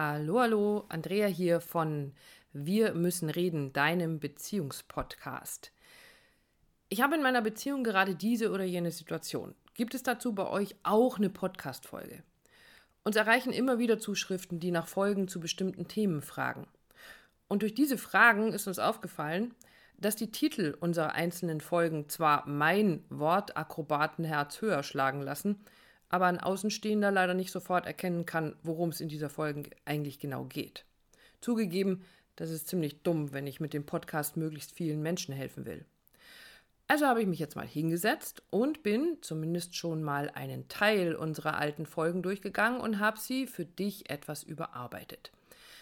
Hallo, hallo, Andrea hier von Wir müssen reden, deinem Beziehungspodcast. Ich habe in meiner Beziehung gerade diese oder jene Situation. Gibt es dazu bei euch auch eine Podcast-Folge? Uns erreichen immer wieder Zuschriften, die nach Folgen zu bestimmten Themen fragen. Und durch diese Fragen ist uns aufgefallen, dass die Titel unserer einzelnen Folgen zwar mein Wortakrobatenherz höher schlagen lassen, aber ein Außenstehender leider nicht sofort erkennen kann, worum es in dieser Folge eigentlich genau geht. Zugegeben, das ist ziemlich dumm, wenn ich mit dem Podcast möglichst vielen Menschen helfen will. Also habe ich mich jetzt mal hingesetzt und bin zumindest schon mal einen Teil unserer alten Folgen durchgegangen und habe sie für dich etwas überarbeitet.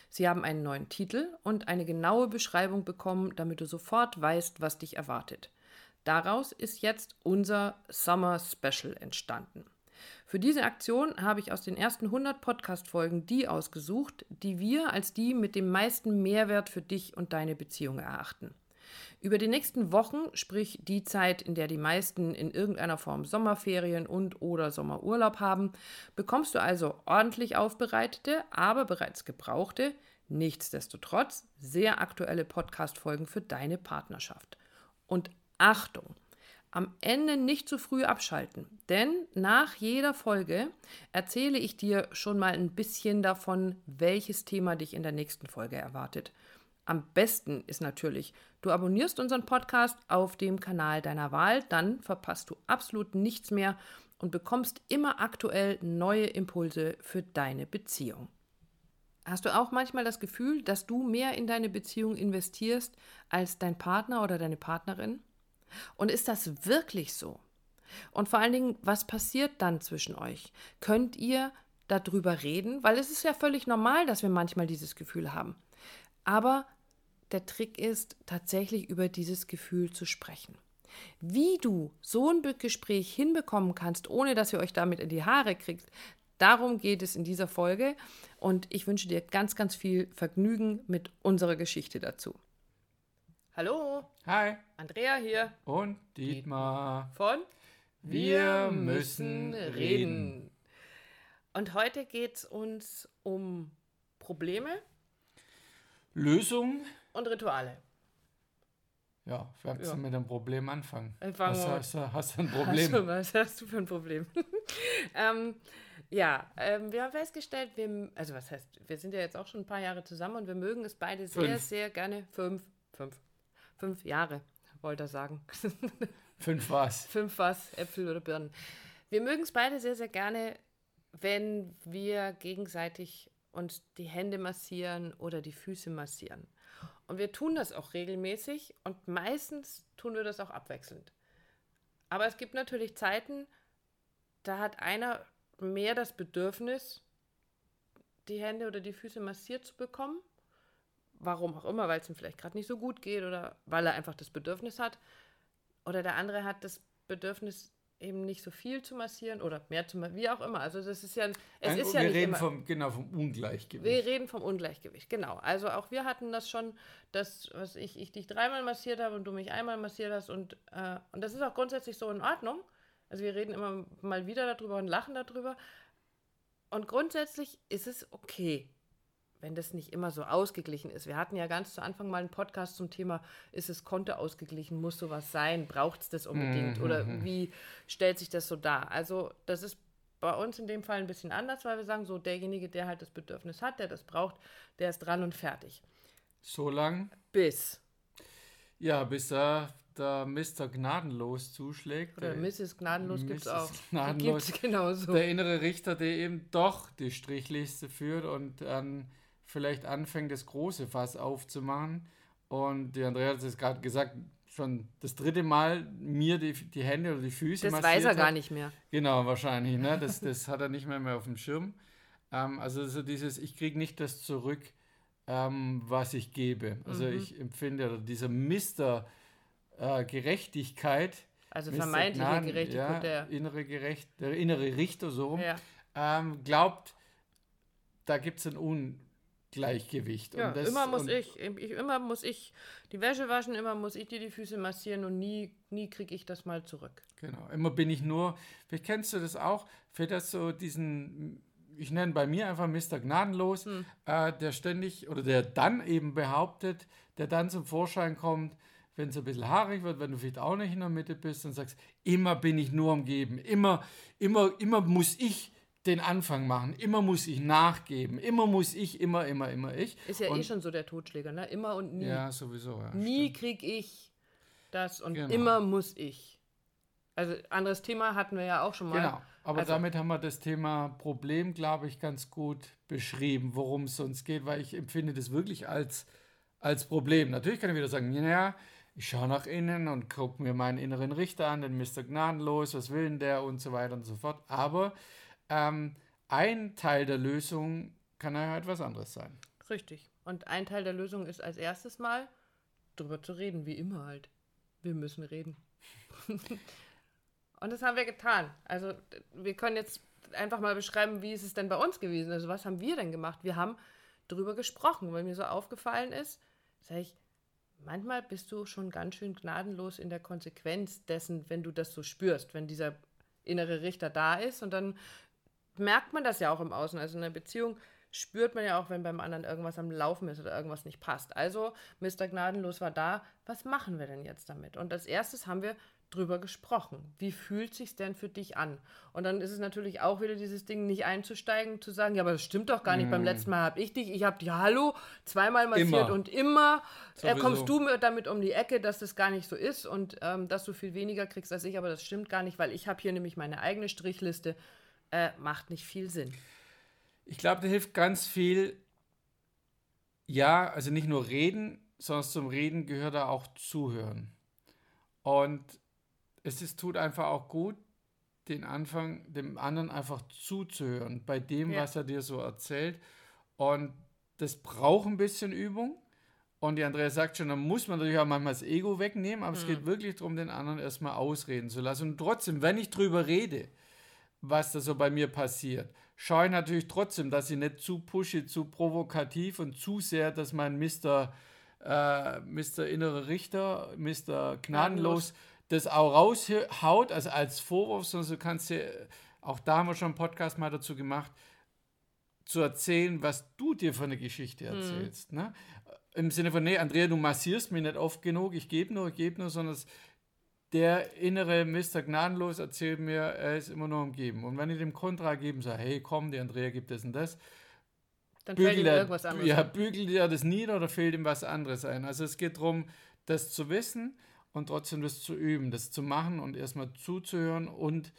Sie haben einen neuen Titel und eine genaue Beschreibung bekommen, damit du sofort weißt, was dich erwartet. Daraus ist jetzt unser Summer Special entstanden. Für diese Aktion habe ich aus den ersten 100 Podcast-Folgen die ausgesucht, die wir als die mit dem meisten Mehrwert für dich und deine Beziehung erachten. Über die nächsten Wochen, sprich die Zeit, in der die meisten in irgendeiner Form Sommerferien und oder Sommerurlaub haben, bekommst du also ordentlich aufbereitete, aber bereits gebrauchte, nichtsdestotrotz sehr aktuelle Podcast-Folgen für deine Partnerschaft. Und Achtung! Am Ende nicht zu früh abschalten, denn nach jeder Folge erzähle ich dir schon mal ein bisschen davon, welches Thema dich in der nächsten Folge erwartet. Am besten ist natürlich, du abonnierst unseren Podcast auf dem Kanal deiner Wahl, dann verpasst du absolut nichts mehr und bekommst immer aktuell neue Impulse für deine Beziehung. Hast du auch manchmal das Gefühl, dass du mehr in deine Beziehung investierst als dein Partner oder deine Partnerin? Und ist das wirklich so? Und vor allen Dingen, was passiert dann zwischen euch? Könnt ihr darüber reden? Weil es ist ja völlig normal, dass wir manchmal dieses Gefühl haben. Aber der Trick ist, tatsächlich über dieses Gefühl zu sprechen. Wie du so ein Gespräch hinbekommen kannst, ohne dass ihr euch damit in die Haare kriegt, darum geht es in dieser Folge und ich wünsche dir ganz, ganz viel Vergnügen mit unserer Geschichte dazu. Hallo. Hi. Andrea hier. Und Dietmar. Von Wir müssen reden. Und heute geht es uns um Probleme. Lösungen und Rituale. Ja, vielleicht ja. mit einem Problem anfangen. Was hast, du, hast du ein Problem? Also, was hast du für ein Problem? ähm, ja, ähm, wir haben festgestellt, wir, also was heißt, wir sind ja jetzt auch schon ein paar Jahre zusammen und wir mögen es beide sehr, fünf. sehr gerne. Fünf, fünf, fünf Jahre, wollte er sagen. fünf was? Fünf was, Äpfel oder Birnen. Wir mögen es beide sehr, sehr gerne, wenn wir gegenseitig uns die Hände massieren oder die Füße massieren. Und wir tun das auch regelmäßig und meistens tun wir das auch abwechselnd. Aber es gibt natürlich Zeiten, da hat einer mehr das Bedürfnis, die Hände oder die Füße massiert zu bekommen. Warum auch immer, weil es ihm vielleicht gerade nicht so gut geht oder weil er einfach das Bedürfnis hat. Oder der andere hat das Bedürfnis, eben nicht so viel zu massieren oder mehr zu massieren, wie auch immer. Also das ist ja, es Ein, ist ja wir nicht reden immer, vom genau vom Ungleichgewicht. Wir reden vom Ungleichgewicht, genau. Also auch wir hatten das schon, dass was ich, ich dich dreimal massiert habe und du mich einmal massiert hast und äh, und das ist auch grundsätzlich so in Ordnung. Also wir reden immer mal wieder darüber und lachen darüber. Und grundsätzlich ist es okay wenn das nicht immer so ausgeglichen ist. Wir hatten ja ganz zu Anfang mal einen Podcast zum Thema, ist es Konto ausgeglichen, muss sowas sein, braucht es das unbedingt Mhm. oder wie stellt sich das so dar? Also das ist bei uns in dem Fall ein bisschen anders, weil wir sagen, so derjenige, der halt das Bedürfnis hat, der das braucht, der ist dran und fertig. So lang? Bis. Ja, bis da der Mr. Gnadenlos zuschlägt. Oder Mrs. Gnadenlos gibt es auch. Gnadenlos. Gibt's genauso. Der innere Richter, der eben doch die Strichliste führt und dann vielleicht anfängt, das große Fass aufzumachen. Und die Andrea hat es gerade gesagt, schon das dritte Mal mir die, die Hände oder die Füße Das weiß er hat. gar nicht mehr. Genau, wahrscheinlich. Ne? Das, das hat er nicht mehr, mehr auf dem Schirm. Ähm, also so dieses, ich kriege nicht das zurück, ähm, was ich gebe. Also Mhm. ich empfinde, oder dieser Mister äh, Gerechtigkeit, Also Mr. vermeintliche Gnaden, Gerechtigkeit ja, der. innere Gerecht, der innere Richter so Ja. ähm, glaubt, da gibt es ein Ungleichgewicht. Ja, das, immer muss ich, ich, immer muss ich die Wäsche waschen, immer muss ich dir die Füße massieren und nie, nie kriege ich das mal zurück. Genau, immer bin ich nur, vielleicht kennst du das auch, für das so diesen ich nenne bei mir einfach Mr. Gnadenlos, hm. äh, der ständig oder der dann eben behauptet, der dann zum Vorschein kommt, wenn es ein bisschen haarig wird, wenn du vielleicht auch nicht in der Mitte bist und sagst, immer bin ich nur umgeben, immer, immer, immer muss ich den Anfang machen, immer muss ich nachgeben, immer muss ich, immer, immer, immer ich. Ist ja eh und, eh schon so der Totschläger, ne? Immer und nie. Ja, sowieso. Ja, nie krieg ich das und genau. immer muss ich. Also anderes Thema hatten wir ja auch schon mal. Genau, aber also, damit haben wir das Thema Problem, glaube ich, ganz gut beschrieben, worum es uns geht, weil ich empfinde das wirklich als, als Problem. Natürlich kann ich wieder sagen, ja, ich schaue nach innen und gucke mir meinen inneren Richter an, den Mr. Gnadenlos, was will denn der und so weiter und so fort. Aber ähm, ein Teil der Lösung kann ja etwas anderes sein. Richtig. Und ein Teil der Lösung ist als erstes mal, drüber zu reden, wie immer halt. Wir müssen reden. Und das haben wir getan. Also wir können jetzt einfach mal beschreiben, wie ist es denn bei uns gewesen? Also was haben wir denn gemacht? Wir haben darüber gesprochen, weil mir so aufgefallen ist, sage ich, manchmal bist du schon ganz schön gnadenlos in der Konsequenz dessen, wenn du das so spürst, wenn dieser innere Richter da ist und dann merkt man das ja auch im Außen. Also in einer Beziehung spürt man ja auch, wenn beim anderen irgendwas am Laufen ist oder irgendwas nicht passt. Also Mr. Gnadenlos war da. Was machen wir denn jetzt damit? Und als erstes haben wir drüber gesprochen. Wie fühlt sich denn für dich an? Und dann ist es natürlich auch wieder dieses Ding, nicht einzusteigen, zu sagen, ja, aber das stimmt doch gar nicht. Mm. Beim letzten Mal habe ich dich, ich habe dich, hallo, zweimal massiert immer. und immer äh, kommst du damit um die Ecke, dass das gar nicht so ist und ähm, dass du viel weniger kriegst als ich, aber das stimmt gar nicht, weil ich habe hier nämlich meine eigene Strichliste. Äh, macht nicht viel Sinn. Ich glaube, da hilft ganz viel, ja, also nicht nur reden, sondern zum Reden gehört da auch zuhören. Und es ist, tut einfach auch gut, den Anfang, dem anderen einfach zuzuhören, bei dem, ja. was er dir so erzählt. Und das braucht ein bisschen Übung. Und die Andrea sagt schon, da muss man natürlich auch manchmal das Ego wegnehmen, aber mhm. es geht wirklich darum, den anderen erstmal ausreden zu lassen. Und trotzdem, wenn ich drüber rede, was da so bei mir passiert, schaue ich natürlich trotzdem, dass ich nicht zu pushe, zu provokativ und zu sehr, dass mein Mr. Äh, Mr. Innere Richter, Mr. Gnadenlos, das auch raushaut, also als Vorwurf, sondern du kannst dir, auch da haben wir schon einen Podcast mal dazu gemacht, zu erzählen, was du dir von der Geschichte mhm. erzählst. Mhm. Ne? Im Sinne von, nee, Andrea, du massierst mich nicht oft genug, ich gebe nur, ich gebe nur, sondern der innere Mr. Gnadenlos erzählt mir, er ist immer nur umgeben. Und wenn ich dem Kontra geben sage, hey, komm, die Andrea gibt das und das, dann fällt ihm irgendwas anderes Ja, bügelt er das nieder oder fehlt ihm was anderes ein? Also es geht darum, das zu wissen und trotzdem das zu üben, das zu machen und erstmal zuzuhören und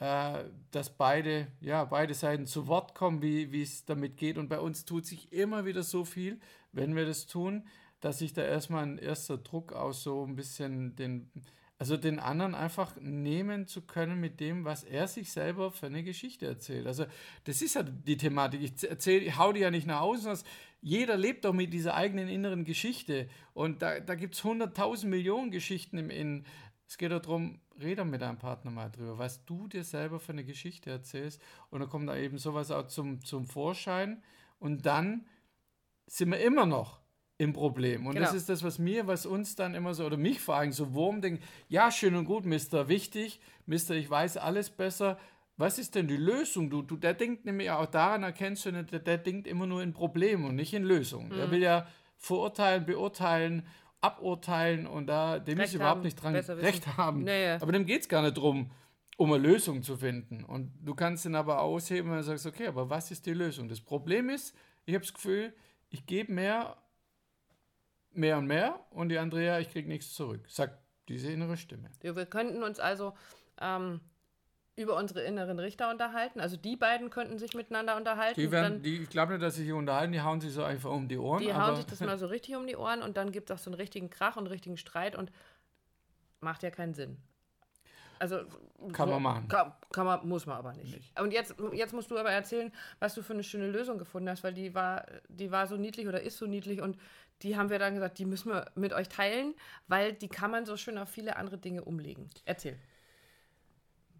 äh, dass beide, ja, beide Seiten zu Wort kommen, wie es damit geht. Und bei uns tut sich immer wieder so viel, wenn wir das tun, dass sich da erstmal ein erster Druck aus so ein bisschen den, also den anderen einfach nehmen zu können mit dem, was er sich selber für eine Geschichte erzählt. Also das ist ja die Thematik. Ich erzähle, ich hau die ja nicht nach außen, sondern jeder lebt doch mit dieser eigenen inneren Geschichte. Und da, da gibt es hunderttausend Millionen Geschichten im Innen. Es geht darum, rede mit deinem Partner mal drüber, was du dir selber für eine Geschichte erzählst. Und dann kommt da eben sowas auch zum, zum Vorschein. Und dann sind wir immer noch im Problem. Und genau. das ist das, was mir, was uns dann immer so, oder mich vor allem so Wurm denkt, ja, schön und gut, Mister, wichtig, Mister, ich weiß alles besser, was ist denn die Lösung? Du, du, der denkt nämlich auch daran, erkennst du, der, der denkt immer nur in Problemen und nicht in Lösungen. Mhm. Er will ja verurteilen, beurteilen, aburteilen und da, dem Recht ist überhaupt haben, nicht dran Recht haben. Naja. Aber dem geht es gar nicht darum, um eine Lösung zu finden. Und du kannst ihn aber ausheben und sagst, okay, aber was ist die Lösung? Das Problem ist, ich habe das Gefühl, ich gebe mehr, mehr und mehr und die Andrea, ich kriege nichts zurück. Sagt diese innere Stimme. Ja, wir könnten uns also ähm, über unsere inneren Richter unterhalten. Also die beiden könnten sich miteinander unterhalten. Die werden, die, ich glaube nicht, dass sie sich unterhalten, die hauen sich so einfach um die Ohren. Die hauen sich das mal so richtig um die Ohren und dann gibt es auch so einen richtigen Krach und einen richtigen Streit und macht ja keinen Sinn. Also kann so, man machen. Kann, kann, man, muss man aber nicht. nicht. Und jetzt, jetzt musst du aber erzählen, was du für eine schöne Lösung gefunden hast, weil die war, die war so niedlich oder ist so niedlich und die haben wir dann gesagt, die müssen wir mit euch teilen, weil die kann man so schön auf viele andere Dinge umlegen. Erzähl.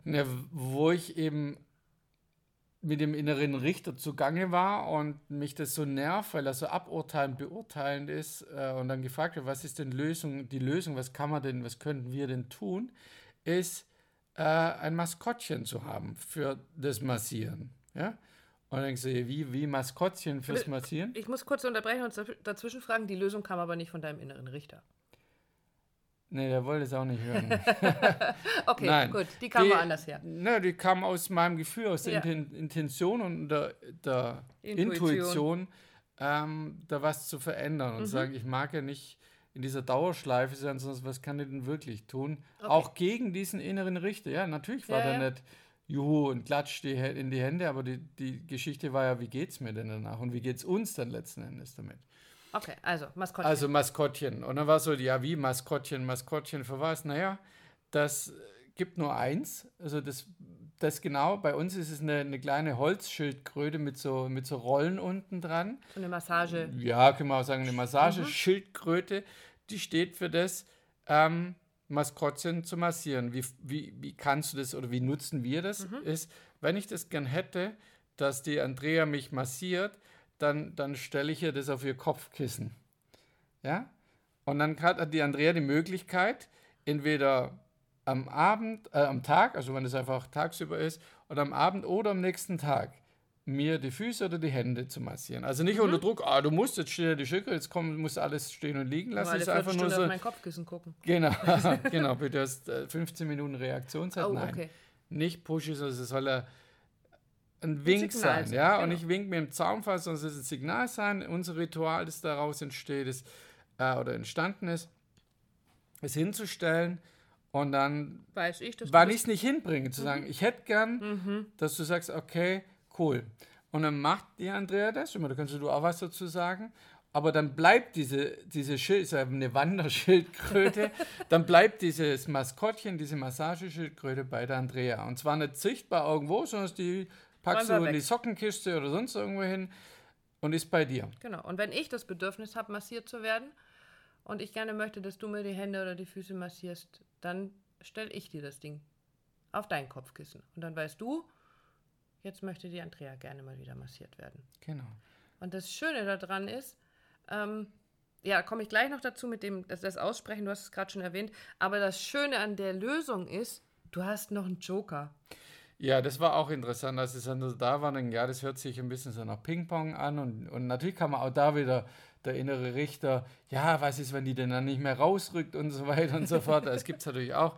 Ja, wo ich eben mit dem inneren Richter zugange war und mich das so nervt, weil er so aburteilend, beurteilend ist äh, und dann gefragt wird, was ist denn Lösung, die Lösung, was kann man denn, was könnten wir denn tun, ist äh, ein Maskottchen zu haben für das Massieren. Ja? Und dann denkst du, wie, wie Maskottchen fürs Massieren? Ich muss kurz unterbrechen und dazwischen fragen, die Lösung kam aber nicht von deinem inneren Richter. Nee, der wollte es auch nicht hören. okay, Nein. gut, die kam die, woanders her. Ne, die kam aus meinem Gefühl, aus der ja. Intention und der, der Intuition, Intuition ähm, da was zu verändern und mhm. sagen, ich mag ja nicht in dieser Dauerschleife sein, sondern was kann ich denn wirklich tun? Okay. Auch gegen diesen inneren Richter. Ja, natürlich war ja, der ja. nicht Juhu und klatscht die, in die Hände, aber die, die Geschichte war ja, wie geht's mir denn danach und wie geht's uns dann letzten Endes damit? Okay, also Maskottchen. Also Maskottchen. Und dann war so, ja, wie Maskottchen, Maskottchen für was? Naja, das gibt nur eins. Also das, das genau, bei uns ist es eine, eine kleine Holzschildkröte mit so, mit so Rollen unten dran. So eine Massage. Ja, können wir auch sagen, eine Massageschildkröte. Die steht für das, ähm, Maskottchen zu massieren. Wie, wie, wie kannst du das oder wie nutzen wir das? Mhm. Ist, wenn ich das gern hätte, dass die Andrea mich massiert, dann, dann stelle ich ihr das auf ihr Kopfkissen. Ja? Und dann hat die Andrea die Möglichkeit, entweder am Abend, äh, am Tag, also wenn es einfach tagsüber ist, oder am Abend oder am nächsten Tag, mir die Füße oder die Hände zu massieren. Also nicht mhm. unter Druck, ah, du musst jetzt stehen die Schicke, jetzt komm, muss alles stehen und liegen lassen. Alle einfach nur so. auf mein Kopfkissen gucken. Genau, genau. Bitte hast 15 äh, Minuten Reaktionszeit. Oh, Nein, okay. nicht pushy, sondern es soll ein Wink Signal sein, ja, genau. und ich wink mir im Zaunfall, sondern es ist ein Signal sein. Unser Ritual, das daraus entsteht, ist, äh, oder entstanden ist, es hinzustellen und dann, Weiß ich, dass wann ich es nicht hinbringe, zu mhm. sagen, ich hätte gern, mhm. dass du sagst, okay, cool. Und dann macht die Andrea das, da kannst du auch was dazu sagen. Aber dann bleibt diese, diese Schild, eine Wanderschildkröte, dann bleibt dieses Maskottchen, diese Massageschildkröte bei der Andrea. Und zwar nicht sichtbar irgendwo, sondern die packst du in die Sockenkiste oder sonst irgendwo hin und ist bei dir. Genau. Und wenn ich das Bedürfnis habe, massiert zu werden und ich gerne möchte, dass du mir die Hände oder die Füße massierst, dann stelle ich dir das Ding auf dein Kopfkissen. Und dann weißt du, jetzt möchte die Andrea gerne mal wieder massiert werden. Genau. Und das Schöne daran ist, ähm, ja, komme ich gleich noch dazu mit dem, das, das Aussprechen, du hast es gerade schon erwähnt, aber das Schöne an der Lösung ist, du hast noch einen Joker. Ja, das war auch interessant, als es dann da war. Dann, ja, das hört sich ein bisschen so nach Ping-Pong an. Und, und natürlich kann man auch da wieder der innere Richter, ja, was ist, wenn die denn dann nicht mehr rausrückt und so weiter und so fort. Das gibt es natürlich auch.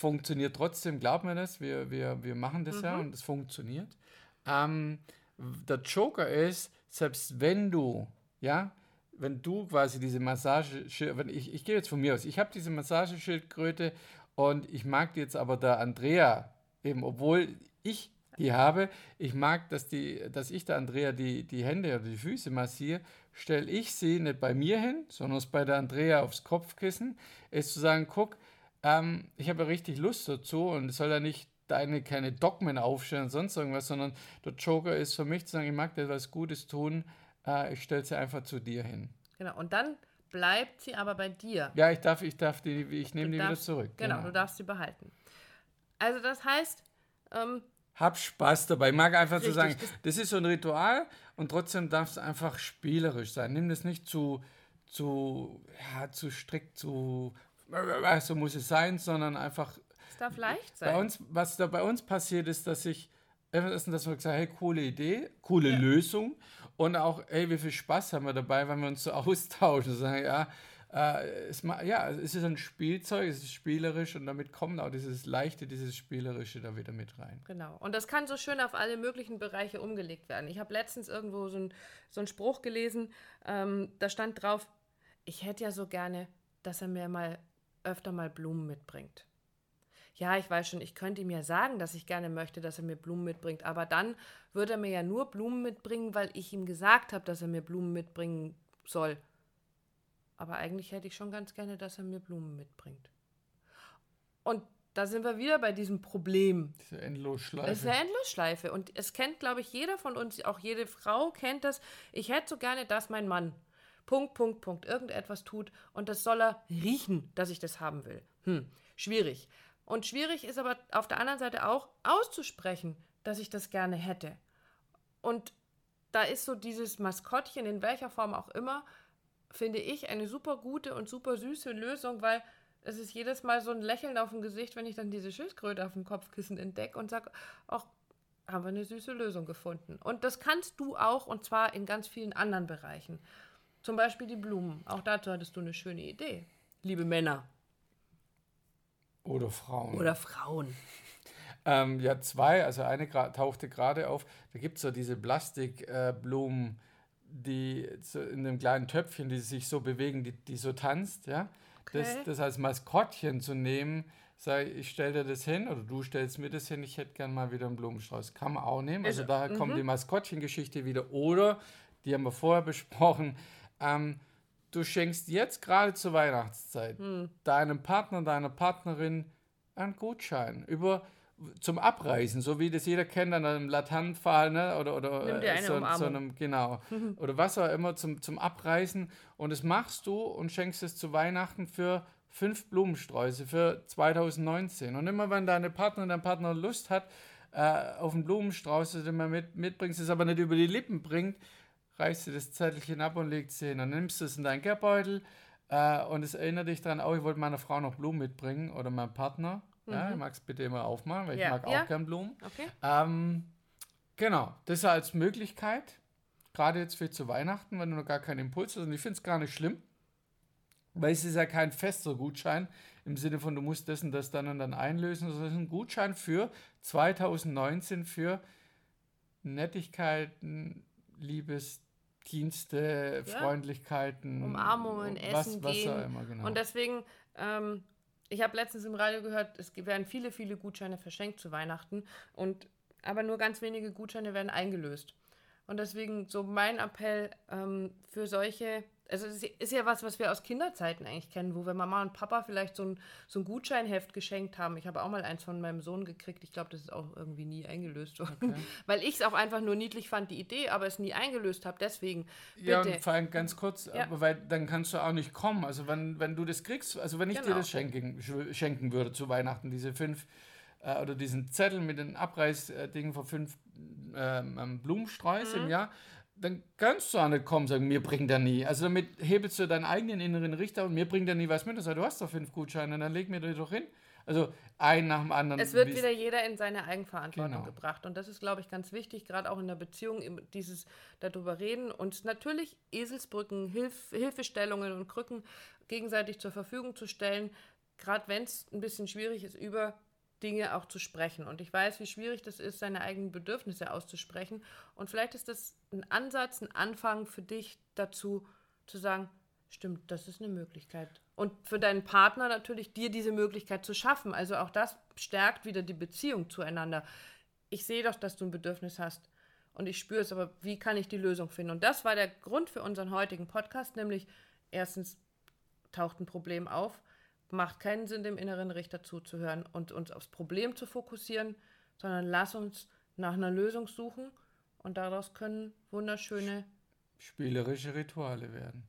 Funktioniert trotzdem, glaubt mir das. Wir, wir, wir machen das mhm. ja und es funktioniert. Ähm, der Joker ist, selbst wenn du, ja, wenn du quasi diese Massage, wenn ich, ich gehe jetzt von mir aus, ich habe diese Massageschildkröte und ich mag die jetzt aber der Andrea eben, obwohl ich die habe, ich mag, dass, die, dass ich der Andrea die, die Hände oder die Füße massiere, stelle ich sie nicht bei mir hin, sondern es bei der Andrea aufs Kopfkissen, ist zu sagen, guck, ähm, ich habe ja richtig Lust dazu und es soll ja nicht deine keine Dogmen aufstellen und sonst irgendwas, sondern der Joker ist für mich zu sagen, ich mag dir was Gutes tun, äh, ich stelle sie einfach zu dir hin. Genau, und dann bleibt sie aber bei dir. Ja, ich darf, ich darf die, ich nehme die wieder zurück. Genau, genau, du darfst sie behalten. Also das heißt, ähm, hab Spaß dabei. Ich mag einfach zu so sagen, das ist so ein Ritual und trotzdem darf es einfach spielerisch sein. Nimm das nicht zu, zu, ja, zu strikt, zu, so muss es sein, sondern einfach. Es darf leicht sein. Bei uns, was da bei uns passiert ist, dass ich, dass wir gesagt hey, coole Idee, coole ja. Lösung und auch, hey, wie viel Spaß haben wir dabei, wenn wir uns so austauschen. Sagen, ja, äh, es, ja, es ist ein Spielzeug, es ist spielerisch und damit kommt auch dieses Leichte, dieses Spielerische da wieder mit rein. Genau. Und das kann so schön auf alle möglichen Bereiche umgelegt werden. Ich habe letztens irgendwo so, ein, so einen Spruch gelesen, ähm, da stand drauf, ich hätte ja so gerne, dass er mir mal öfter mal Blumen mitbringt. Ja, ich weiß schon, ich könnte ihm ja sagen, dass ich gerne möchte, dass er mir Blumen mitbringt, aber dann würde er mir ja nur Blumen mitbringen, weil ich ihm gesagt habe, dass er mir Blumen mitbringen soll. Aber eigentlich hätte ich schon ganz gerne, dass er mir Blumen mitbringt. Und da sind wir wieder bei diesem Problem. Diese Endlosschleife. Das ist eine Endlosschleife. Und es kennt, glaube ich, jeder von uns, auch jede Frau kennt das. Ich hätte so gerne, dass mein Mann Punkt, Punkt, Punkt irgendetwas tut und das soll er riechen, dass ich das haben will. Hm, schwierig. Und schwierig ist aber auf der anderen Seite auch auszusprechen, dass ich das gerne hätte. Und da ist so dieses Maskottchen, in welcher Form auch immer, finde ich, eine super gute und super süße Lösung, weil es ist jedes Mal so ein Lächeln auf dem Gesicht, wenn ich dann diese Schildkröte auf dem Kopfkissen entdecke und sage, ach, haben wir eine süße Lösung gefunden. Und das kannst du auch, und zwar in ganz vielen anderen Bereichen. Zum Beispiel die Blumen. Auch dazu hattest du eine schöne Idee, liebe Männer. Oder Frauen. Oder Frauen. Ähm, ja, zwei. Also eine tauchte gerade auf. Da gibt es so diese Plastikblumen, äh, die so in einem kleinen Töpfchen, die sich so bewegen, die, die so tanzt. Ja? Okay. Das, das als Maskottchen zu nehmen, sag ich, stell dir das hin oder du stellst mir das hin, ich hätte gern mal wieder einen Blumenstrauß. Kann man auch nehmen. Also, also daher kommt die Maskottchengeschichte wieder. Oder, die haben wir vorher besprochen, ähm, du schenkst jetzt gerade zur Weihnachtszeit hm. deinem Partner, deiner Partnerin einen Gutschein über zum Abreißen, so wie das jeder kennt an einem Laternenpfahl ne? oder, oder äh, so, so, einem, genau, oder was auch immer zum, zum Abreißen. Und das machst du und schenkst es zu Weihnachten für fünf Blumensträuße für 2019. Und immer wenn deine Partnerin, dein Partner Lust hat äh, auf einen Blumenstrauß, den man mit, mitbringst, es aber nicht über die Lippen bringt, reißt du das Zettelchen ab und legst es hin. Dann nimmst du es in deinen Geldbeutel äh, und es erinnert dich daran, oh, ich wollte meiner Frau noch Blumen mitbringen oder meinem Partner. Mhm. Ja, ich mag es bitte immer aufmachen, weil ja. ich mag ja. auch gern Blumen. Okay. Ähm, genau, das als Möglichkeit, gerade jetzt für zu Weihnachten, wenn du noch gar keinen Impuls hast. Und ich finde es gar nicht schlimm, weil es ist ja kein fester Gutschein im Sinne von, du musst das und das dann und dann einlösen, sondern es ist ein Gutschein für 2019 für Nettigkeiten, Liebesdienste, ja. Freundlichkeiten, Umarmungen, was, Essen was gehen. Immer, genau. Und deswegen ähm, ich habe letztens im Radio gehört, es werden viele, viele Gutscheine verschenkt zu Weihnachten und aber nur ganz wenige Gutscheine werden eingelöst. Und deswegen so mein Appell ähm, für solche also es ist ja was, was wir aus Kinderzeiten eigentlich kennen, wo wir Mama und Papa vielleicht so ein, so ein Gutscheinheft geschenkt haben. Ich habe auch mal eins von meinem Sohn gekriegt. Ich glaube, das ist auch irgendwie nie eingelöst worden. Okay. Weil ich es auch einfach nur niedlich fand, die Idee, aber es nie eingelöst habe. Deswegen. Bitte. Ja, und vor allem ganz kurz, ja. weil dann kannst du auch nicht kommen. Also wenn, wenn du das kriegst, also wenn ich genau. dir das schenken, schenken würde zu Weihnachten, diese fünf äh, oder diesen Zettel mit den Abreißdingen von fünf ähm, Blumensträuße mhm. im Jahr, dann kannst du auch nicht kommen und sagen, mir bringt er nie. Also damit hebelst du deinen eigenen inneren Richter und mir bringt er nie was mit. Also, du hast doch fünf Gutscheine, dann leg mir die doch hin. Also ein nach dem anderen. Es wird wieder jeder in seine Eigenverantwortung genau. gebracht. Und das ist, glaube ich, ganz wichtig, gerade auch in der Beziehung, dieses darüber reden und natürlich Eselsbrücken, Hilf, Hilfestellungen und Krücken gegenseitig zur Verfügung zu stellen, gerade wenn es ein bisschen schwierig ist, über Dinge auch zu sprechen. Und ich weiß, wie schwierig das ist, seine eigenen Bedürfnisse auszusprechen. Und vielleicht ist das ein Ansatz, ein Anfang für dich dazu, zu sagen, stimmt, das ist eine Möglichkeit. Und für deinen Partner natürlich, dir diese Möglichkeit zu schaffen. Also auch das stärkt wieder die Beziehung zueinander. Ich sehe doch, dass du ein Bedürfnis hast. Und ich spüre es, aber wie kann ich die Lösung finden? Und das war der Grund für unseren heutigen Podcast, nämlich erstens taucht ein Problem auf, macht keinen Sinn, dem inneren Richter zuzuhören und uns aufs Problem zu fokussieren, sondern lass uns nach einer Lösung suchen und daraus können wunderschöne spielerische Rituale werden.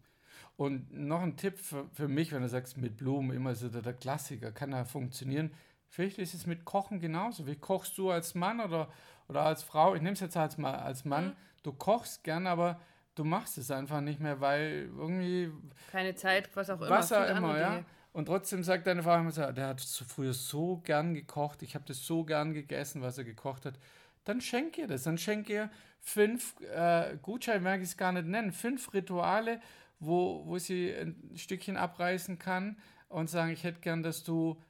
Und noch ein Tipp für, für mich, wenn du sagst, mit Blumen immer so der, der Klassiker, kann ja funktionieren. Vielleicht ist es mit Kochen genauso. Wie kochst du als Mann oder, oder als Frau? Ich nehme es jetzt als, als Mann. Mhm. Du kochst gern, aber du machst es einfach nicht mehr, weil irgendwie. Keine Zeit, was auch immer. Was auch immer, ja. Und trotzdem sagt deine Frau immer so, der hat früher so gern gekocht, ich habe das so gern gegessen, was er gekocht hat. Dann schenk ihr das. Dann schenk ihr fünf, äh, Gutschein mag ich es gar nicht nennen, fünf Rituale, wo, wo sie ein Stückchen abreißen kann und sagen, ich hätte gern, dass du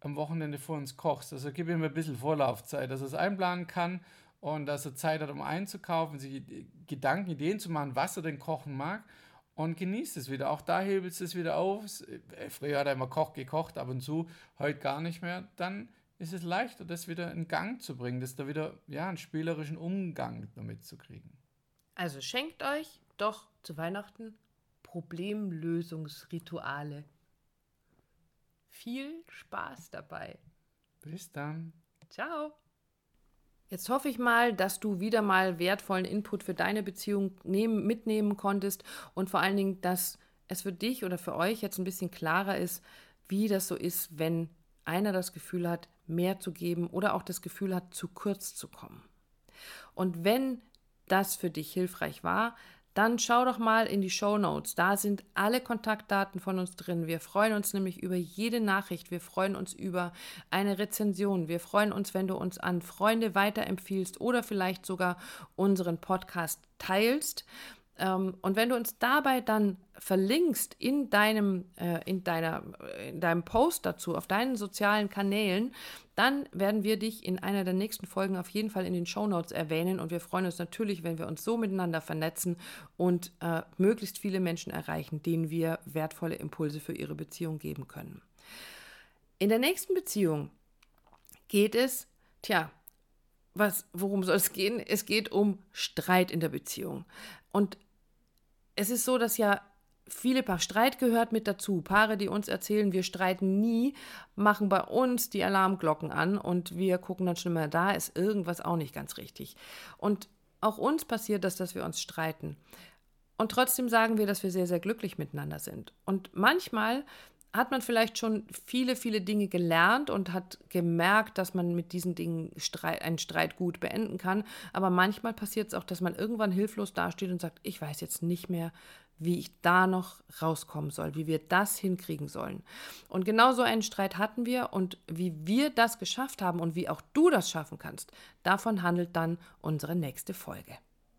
am Wochenende vor uns kochst. Also gib ihm ein bisschen Vorlaufzeit, dass er es einplanen kann und dass er Zeit hat, um einzukaufen, sich Gedanken, Ideen zu machen, was er denn kochen mag und genießt es wieder. Auch da hebelst du es wieder auf. Äh, früher hat er immer Koch gekocht, ab und zu, heute gar nicht mehr. Dann ist es leichter, das wieder in Gang zu bringen, das da wieder ja, einen spielerischen Umgang damit zu kriegen. Also schenkt euch doch zu Weihnachten Problemlösungsrituale. Viel Spaß dabei. Bis dann. Ciao. Jetzt hoffe ich mal, dass du wieder mal wertvollen Input für deine Beziehung nehmen, mitnehmen konntest und vor allen Dingen, dass es für dich oder für euch jetzt ein bisschen klarer ist, wie das so ist, wenn einer das Gefühl hat, mehr zu geben oder auch das Gefühl hat, zu kurz zu kommen. Und wenn das für dich hilfreich war, dann schau doch mal in die Show Notes. Da sind alle Kontaktdaten von uns drin. Wir freuen uns nämlich über jede Nachricht. Wir freuen uns über eine Rezension. Wir freuen uns, wenn du uns an Freunde weiterempfiehlst oder vielleicht sogar unseren Podcast teilst. Ähm, und wenn du uns dabei dann verlinkst in deinem, äh, in, deiner, in deinem Post dazu, auf deinen sozialen Kanälen, dann werden wir dich in einer der nächsten Folgen auf jeden Fall in den Show Notes erwähnen. Und wir freuen uns natürlich, wenn wir uns so miteinander vernetzen und äh, möglichst viele Menschen erreichen, denen wir wertvolle Impulse für ihre Beziehung geben können. In der nächsten Beziehung geht es, tja, was, worum soll es gehen? Es geht um Streit in der Beziehung. Und es ist so, dass ja viele Paar Streit gehört mit dazu. Paare, die uns erzählen, wir streiten nie, machen bei uns die Alarmglocken an und wir gucken dann schon mal, da ist irgendwas auch nicht ganz richtig. Und auch uns passiert das, dass wir uns streiten. Und trotzdem sagen wir, dass wir sehr, sehr glücklich miteinander sind. Und manchmal hat man vielleicht schon viele, viele Dinge gelernt und hat gemerkt, dass man mit diesen Dingen Streit, einen Streit gut beenden kann. Aber manchmal passiert es auch, dass man irgendwann hilflos dasteht und sagt, ich weiß jetzt nicht mehr, wie ich da noch rauskommen soll, wie wir das hinkriegen sollen. Und genau so einen Streit hatten wir und wie wir das geschafft haben und wie auch du das schaffen kannst, davon handelt dann unsere nächste Folge.